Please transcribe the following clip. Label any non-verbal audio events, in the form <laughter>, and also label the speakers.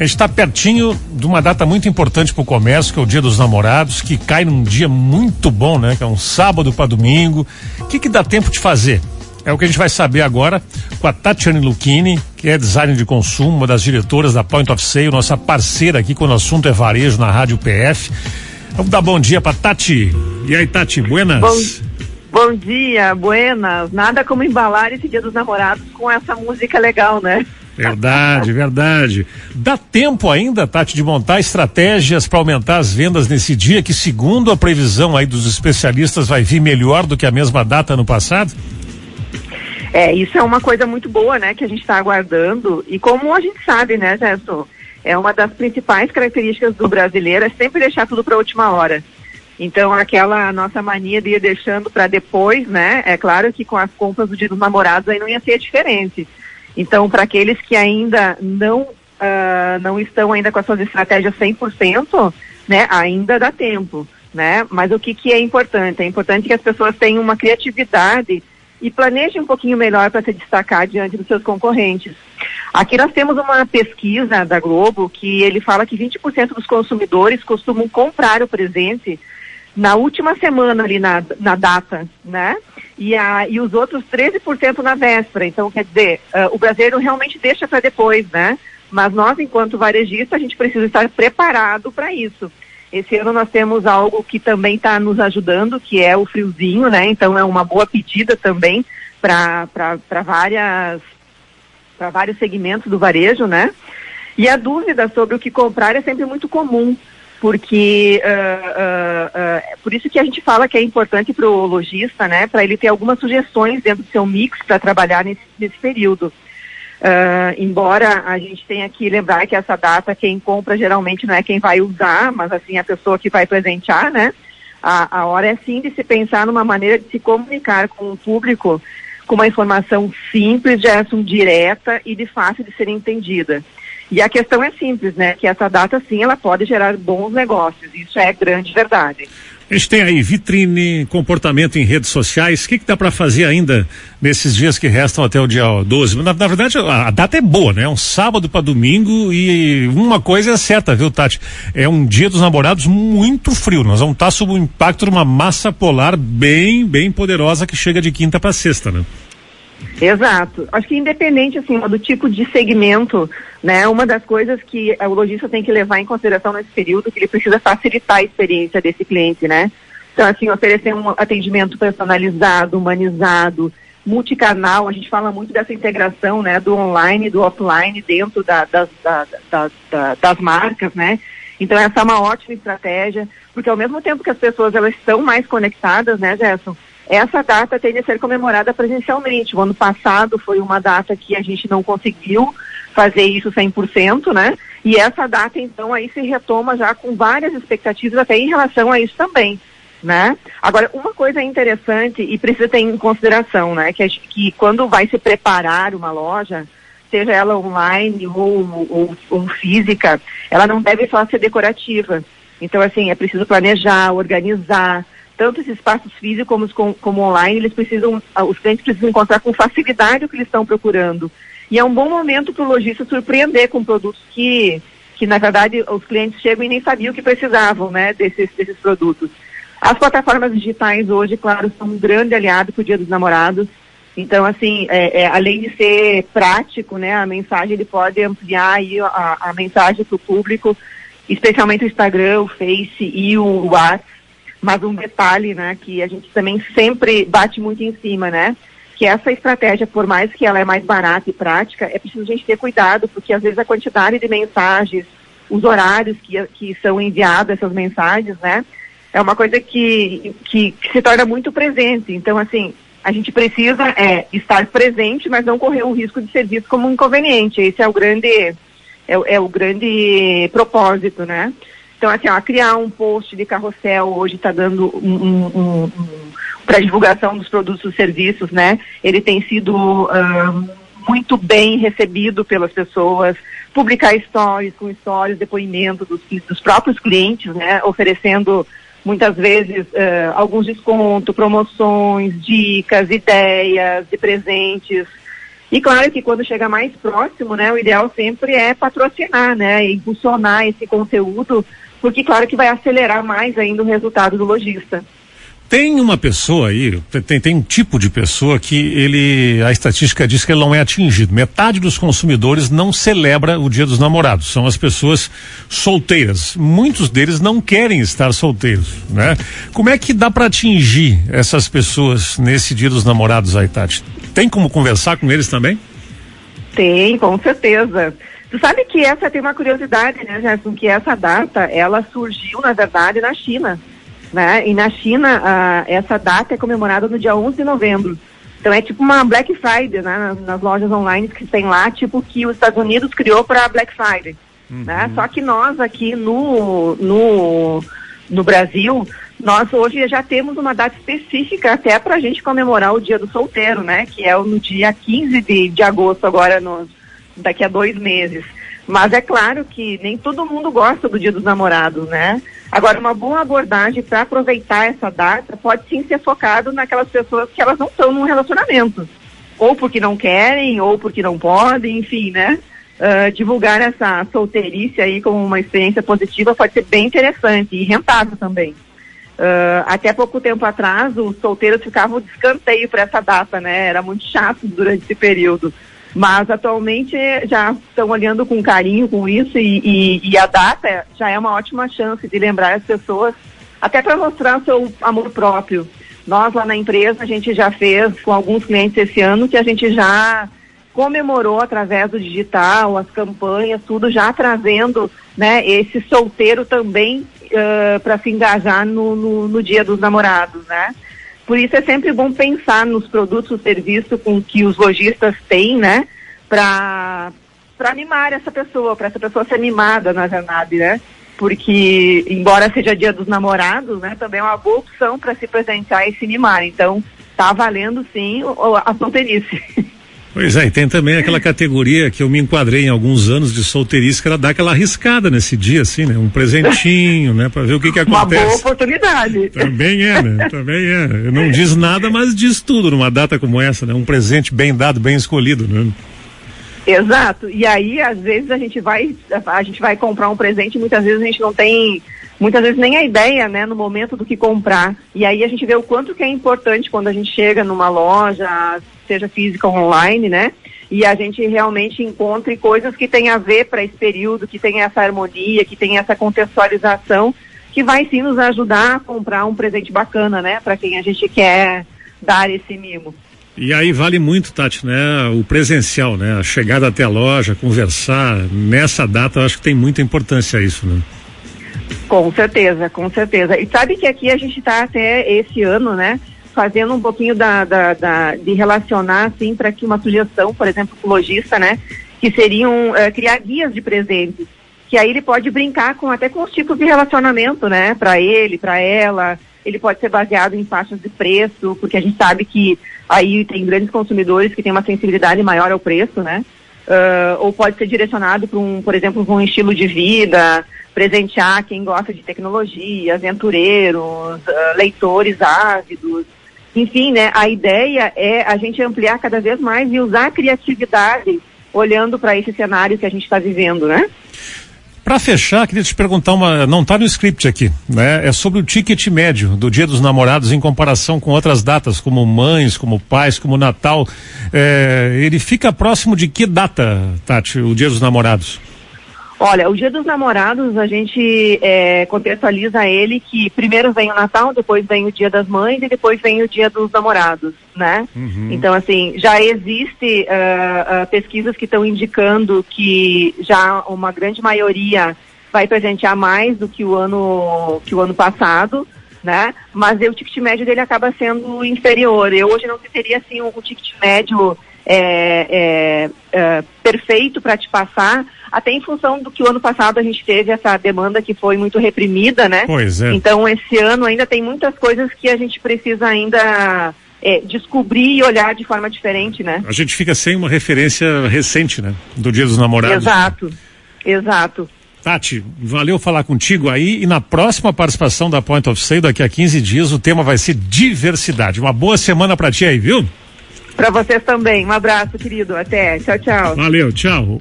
Speaker 1: A gente está pertinho de uma data muito importante para o comércio, que é o Dia dos Namorados, que cai num dia muito bom, né? Que é um sábado para domingo. O que, que dá tempo de fazer? É o que a gente vai saber agora com a Tatiane Lucchini, que é designer de consumo, uma das diretoras da Point of Sale, nossa parceira aqui quando o assunto é varejo na Rádio PF. Vamos dar bom dia para Tati. E aí, Tati, buenas?
Speaker 2: Bom, bom dia, buenas. Nada como embalar esse Dia dos Namorados com essa música legal, né?
Speaker 1: Verdade, verdade. Dá tempo ainda, Tati, de montar estratégias para aumentar as vendas nesse dia, que segundo a previsão aí dos especialistas vai vir melhor do que a mesma data no passado?
Speaker 2: É, isso é uma coisa muito boa, né, que a gente está aguardando. E como a gente sabe, né, Gerson, é uma das principais características do brasileiro é sempre deixar tudo para a última hora. Então, aquela nossa mania de ir deixando para depois, né? É claro que com as compras do Dia dos Namorados aí não ia ser diferente. Então, para aqueles que ainda não uh, não estão ainda com as suas estratégias 100%, né, ainda dá tempo, né? Mas o que, que é importante? É importante que as pessoas tenham uma criatividade e planejem um pouquinho melhor para se destacar diante dos seus concorrentes. Aqui nós temos uma pesquisa da Globo que ele fala que 20% dos consumidores costumam comprar o presente na última semana ali na, na data, né? E, a, e os outros 13% na véspera. Então, quer dizer, uh, o brasileiro realmente deixa para depois, né? Mas nós, enquanto varejista, a gente precisa estar preparado para isso. Esse ano nós temos algo que também está nos ajudando, que é o friozinho, né? Então é uma boa pedida também para várias para vários segmentos do varejo, né? E a dúvida sobre o que comprar é sempre muito comum porque uh, uh, uh, por isso que a gente fala que é importante para o lojista, né, para ele ter algumas sugestões dentro do seu mix para trabalhar nesse, nesse período. embora a gente tenha que lembrar que essa data quem compra geralmente não é quem vai usar, mas assim a pessoa que vai presentear, né? A, a hora é sim de se pensar numa maneira de se comunicar com o público com uma informação simples, de direta e de fácil de ser entendida. E a questão é simples, né? Que essa data sim, ela pode gerar bons negócios. Isso é grande verdade.
Speaker 1: A gente tem aí vitrine, comportamento em redes sociais. O que, que dá para fazer ainda nesses dias que restam até o dia 12? Na, na verdade, a, a, data é boa, né? É um sábado para domingo e uma coisa é certa, viu, Tati? É um dia dos namorados muito frio. Nós vamos estar sob o impacto de uma massa polar bem, bem poderosa que chega de quinta para sexta, né?
Speaker 2: Exato. Acho que independente assim do tipo de segmento, né, uma das coisas que o lojista tem que levar em consideração nesse período é que ele precisa facilitar a experiência desse cliente, né? Então assim oferecer um atendimento personalizado, humanizado, multicanal. A gente fala muito dessa integração, né, do online e do offline dentro da, das, da, da, das marcas, né? Então essa é uma ótima estratégia, porque ao mesmo tempo que as pessoas elas estão mais conectadas, né, Gerson? Essa data tem de ser comemorada presencialmente. O ano passado foi uma data que a gente não conseguiu fazer isso 100%, né? E essa data, então, aí se retoma já com várias expectativas até em relação a isso também, né? Agora, uma coisa interessante e precisa ter em consideração, né? Que, que quando vai se preparar uma loja, seja ela online ou, ou, ou física, ela não deve só ser decorativa. Então, assim, é preciso planejar, organizar, tanto esses espaços físicos como, como online, eles precisam, ah, os clientes precisam encontrar com facilidade o que eles estão procurando. E é um bom momento para o lojista surpreender com produtos que, que, na verdade, os clientes chegam e nem sabiam que precisavam, né, desses, desses produtos. As plataformas digitais hoje, claro, são um grande aliado para o Dia dos Namorados. Então, assim, é, é, além de ser prático, né, a mensagem ele pode ampliar aí a, a mensagem para o público, especialmente o Instagram, o Face e o WhatsApp mas um detalhe, né, que a gente também sempre bate muito em cima, né, que essa estratégia, por mais que ela é mais barata e prática, é preciso a gente ter cuidado, porque às vezes a quantidade de mensagens, os horários que, que são enviadas essas mensagens, né, é uma coisa que, que, que se torna muito presente. Então, assim, a gente precisa é, estar presente, mas não correr o risco de ser visto como um inconveniente. Esse é o grande, é, é o grande propósito, né? Então, assim, ó, criar um post de carrossel hoje está dando um, um, um, para divulgação dos produtos e serviços, né? Ele tem sido uh, muito bem recebido pelas pessoas. Publicar stories com stories, depoimento dos, dos próprios clientes, né? Oferecendo muitas vezes uh, alguns descontos, promoções, dicas, ideias de presentes. E claro que quando chega mais próximo, né, o ideal sempre é patrocinar, né, impulsionar esse conteúdo, porque claro que vai acelerar mais ainda o resultado do lojista.
Speaker 1: Tem uma pessoa aí, tem, tem um tipo de pessoa que ele, a estatística diz que ele não é atingido. Metade dos consumidores não celebra o Dia dos Namorados. São as pessoas solteiras. Muitos deles não querem estar solteiros, né? Como é que dá para atingir essas pessoas nesse Dia dos Namorados aí, Tati? Tem como conversar com eles também?
Speaker 2: Tem, com certeza. Tu sabe que essa tem uma curiosidade, né, Gerson, que essa data, ela surgiu, na verdade, na China. Né? E na China, ah, essa data é comemorada no dia 11 de novembro. Então é tipo uma Black Friday, né? Nas, nas lojas online que tem lá, tipo que os Estados Unidos criou para Black Friday. Uhum. Né? Só que nós aqui no, no, no Brasil, nós hoje já temos uma data específica até para a gente comemorar o Dia do Solteiro, né? Que é no dia 15 de, de agosto, agora no, daqui a dois meses. Mas é claro que nem todo mundo gosta do Dia dos Namorados, né? Agora, uma boa abordagem para aproveitar essa data pode sim ser focado naquelas pessoas que elas não estão num relacionamento. Ou porque não querem, ou porque não podem, enfim, né? Uh, divulgar essa solteirice aí como uma experiência positiva pode ser bem interessante e rentável também. Uh, até pouco tempo atrás, os solteiros ficavam de escanteio para essa data, né? Era muito chato durante esse período. Mas atualmente já estão olhando com carinho com isso e, e, e, a data já é uma ótima chance de lembrar as pessoas, até para mostrar seu amor próprio. Nós lá na empresa a gente já fez com alguns clientes esse ano que a gente já comemorou através do digital, as campanhas, tudo já trazendo né, esse solteiro também uh, para se engajar no, no, no dia dos namorados, né? Por isso é sempre bom pensar nos produtos, e serviços com que os lojistas têm, né? Para animar essa pessoa, para essa pessoa ser animada na jornada, né? Porque, embora seja dia dos namorados, né? Também é uma boa opção para se presentear e se animar. Então, tá valendo sim a solteirice. <laughs>
Speaker 1: Pois é, e tem também aquela categoria que eu me enquadrei em alguns anos de solteirice, que ela dá aquela arriscada nesse dia, assim, né? Um presentinho, né? Pra ver o que que acontece.
Speaker 2: Uma boa oportunidade.
Speaker 1: Também é, né? Também é. Não diz nada, mas diz tudo numa data como essa, né? Um presente bem dado, bem escolhido, né?
Speaker 2: Exato. E aí, às vezes, a gente vai, a gente vai comprar um presente e muitas vezes a gente não tem muitas vezes nem a ideia, né, no momento do que comprar. E aí a gente vê o quanto que é importante quando a gente chega numa loja, seja física ou online, né? E a gente realmente encontre coisas que têm a ver para esse período, que tem essa harmonia, que tem essa contextualização, que vai sim nos ajudar a comprar um presente bacana, né, para quem a gente quer dar esse mimo.
Speaker 1: E aí vale muito, Tati, né? O presencial, né? A chegada até a loja, conversar. Nessa data, eu acho que tem muita importância isso, né?
Speaker 2: Com certeza, com certeza. E sabe que aqui a gente está até esse ano, né? Fazendo um pouquinho da, da, da de relacionar, assim, para que uma sugestão, por exemplo, o lojista, né? Que seriam uh, criar guias de presentes. Que aí ele pode brincar com até com os tipos de relacionamento, né? Para ele, para ela. Ele pode ser baseado em faixas de preço, porque a gente sabe que aí tem grandes consumidores que têm uma sensibilidade maior ao preço, né? Uh, ou pode ser direcionado para um, por exemplo, um estilo de vida, presentear quem gosta de tecnologia, aventureiros, uh, leitores ávidos. Enfim, né, a ideia é a gente ampliar cada vez mais e usar a criatividade olhando para esse cenário que a gente está vivendo, né?
Speaker 1: Para fechar, queria te perguntar uma, não está no script aqui, né? É sobre o ticket médio do Dia dos Namorados em comparação com outras datas, como mães, como pais, como Natal. É, ele fica próximo de que data, Tati, o Dia dos Namorados?
Speaker 2: Olha, o Dia dos Namorados, a gente é, contextualiza ele que primeiro vem o Natal, depois vem o Dia das Mães e depois vem o Dia dos Namorados, né? Uhum. Então, assim, já existe uh, uh, pesquisas que estão indicando que já uma grande maioria vai presentear mais do que o ano, que o ano passado, né? Mas o ticket médio dele acaba sendo inferior. Eu hoje não teria, assim, um, ticket médio é, é, perfeito para te passar, até em função do que o ano passado a gente teve essa demanda que foi muito reprimida, né?
Speaker 1: Pois é.
Speaker 2: Então esse ano ainda tem muitas coisas que a gente precisa ainda é, descobrir e olhar de forma diferente, né?
Speaker 1: A gente fica sem uma referência recente, né? Do Dia dos Namorados.
Speaker 2: Exato, exato.
Speaker 1: Tati, valeu falar contigo aí e na próxima participação da Point of Sale daqui a 15 dias o tema vai ser diversidade. Uma boa semana para ti aí, viu?
Speaker 2: Para vocês também. Um abraço, querido. Até. Tchau, tchau.
Speaker 1: Valeu, tchau.